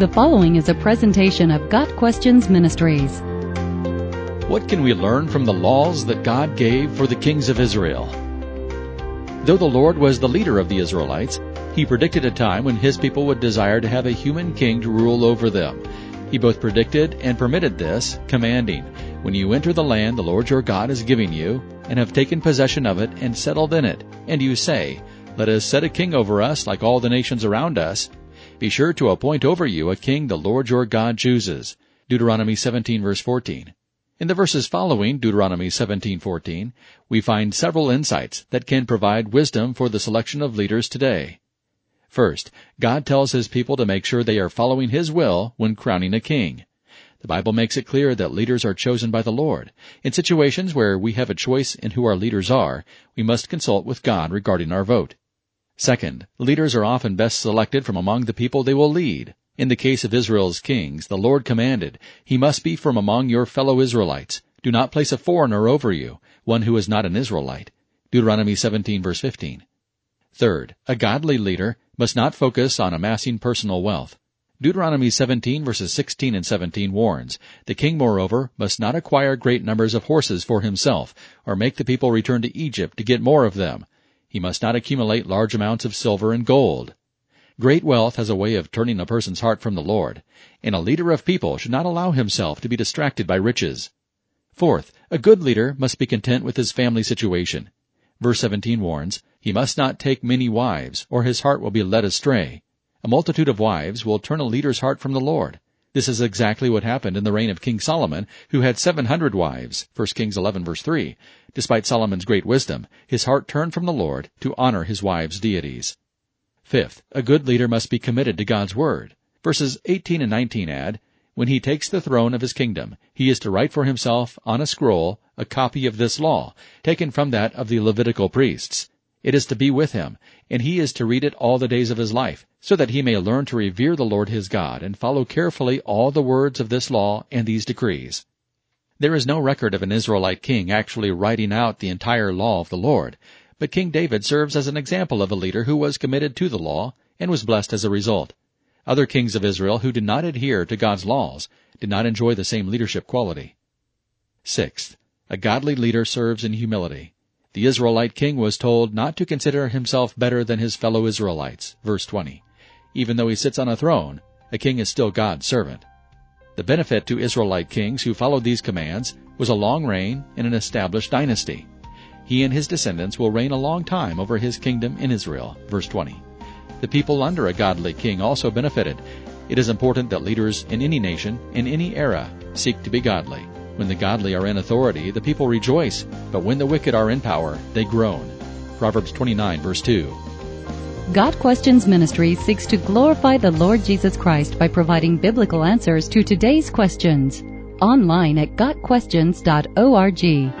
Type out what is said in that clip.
The following is a presentation of Got Questions Ministries. What can we learn from the laws that God gave for the kings of Israel? Though the Lord was the leader of the Israelites, he predicted a time when his people would desire to have a human king to rule over them. He both predicted and permitted this, commanding, When you enter the land the Lord your God is giving you, and have taken possession of it and settled in it, and you say, Let us set a king over us like all the nations around us, be sure to appoint over you a king the Lord your God chooses. Deuteronomy 17 verse 14. In the verses following Deuteronomy 17:14, we find several insights that can provide wisdom for the selection of leaders today. First, God tells his people to make sure they are following his will when crowning a king. The Bible makes it clear that leaders are chosen by the Lord. In situations where we have a choice in who our leaders are, we must consult with God regarding our vote. Second, leaders are often best selected from among the people they will lead. In the case of Israel's kings, the Lord commanded, He must be from among your fellow Israelites. Do not place a foreigner over you, one who is not an Israelite. Deuteronomy 17 verse 15. Third, a godly leader must not focus on amassing personal wealth. Deuteronomy 17 verses 16 and 17 warns, The king moreover must not acquire great numbers of horses for himself, or make the people return to Egypt to get more of them, he must not accumulate large amounts of silver and gold. Great wealth has a way of turning a person's heart from the Lord, and a leader of people should not allow himself to be distracted by riches. Fourth, a good leader must be content with his family situation. Verse 17 warns, He must not take many wives, or his heart will be led astray. A multitude of wives will turn a leader's heart from the Lord. This is exactly what happened in the reign of King Solomon, who had 700 wives, 1 Kings 11 verse 3. Despite Solomon's great wisdom, his heart turned from the Lord to honor his wives' deities. Fifth, a good leader must be committed to God's word. Verses 18 and 19 add, When he takes the throne of his kingdom, he is to write for himself on a scroll a copy of this law, taken from that of the Levitical priests. It is to be with him, and he is to read it all the days of his life, so that he may learn to revere the Lord his God and follow carefully all the words of this law and these decrees. There is no record of an Israelite king actually writing out the entire law of the Lord, but King David serves as an example of a leader who was committed to the law and was blessed as a result. Other kings of Israel who did not adhere to God's laws did not enjoy the same leadership quality. Sixth, a godly leader serves in humility. The Israelite king was told not to consider himself better than his fellow Israelites. Verse 20. Even though he sits on a throne, a king is still God's servant. The benefit to Israelite kings who followed these commands was a long reign and an established dynasty. He and his descendants will reign a long time over his kingdom in Israel. Verse 20. The people under a godly king also benefited. It is important that leaders in any nation, in any era, seek to be godly. When the godly are in authority, the people rejoice, but when the wicked are in power, they groan. Proverbs 29 verse 2. Got Questions Ministry seeks to glorify the Lord Jesus Christ by providing biblical answers to today's questions. Online at GotQuestions.org.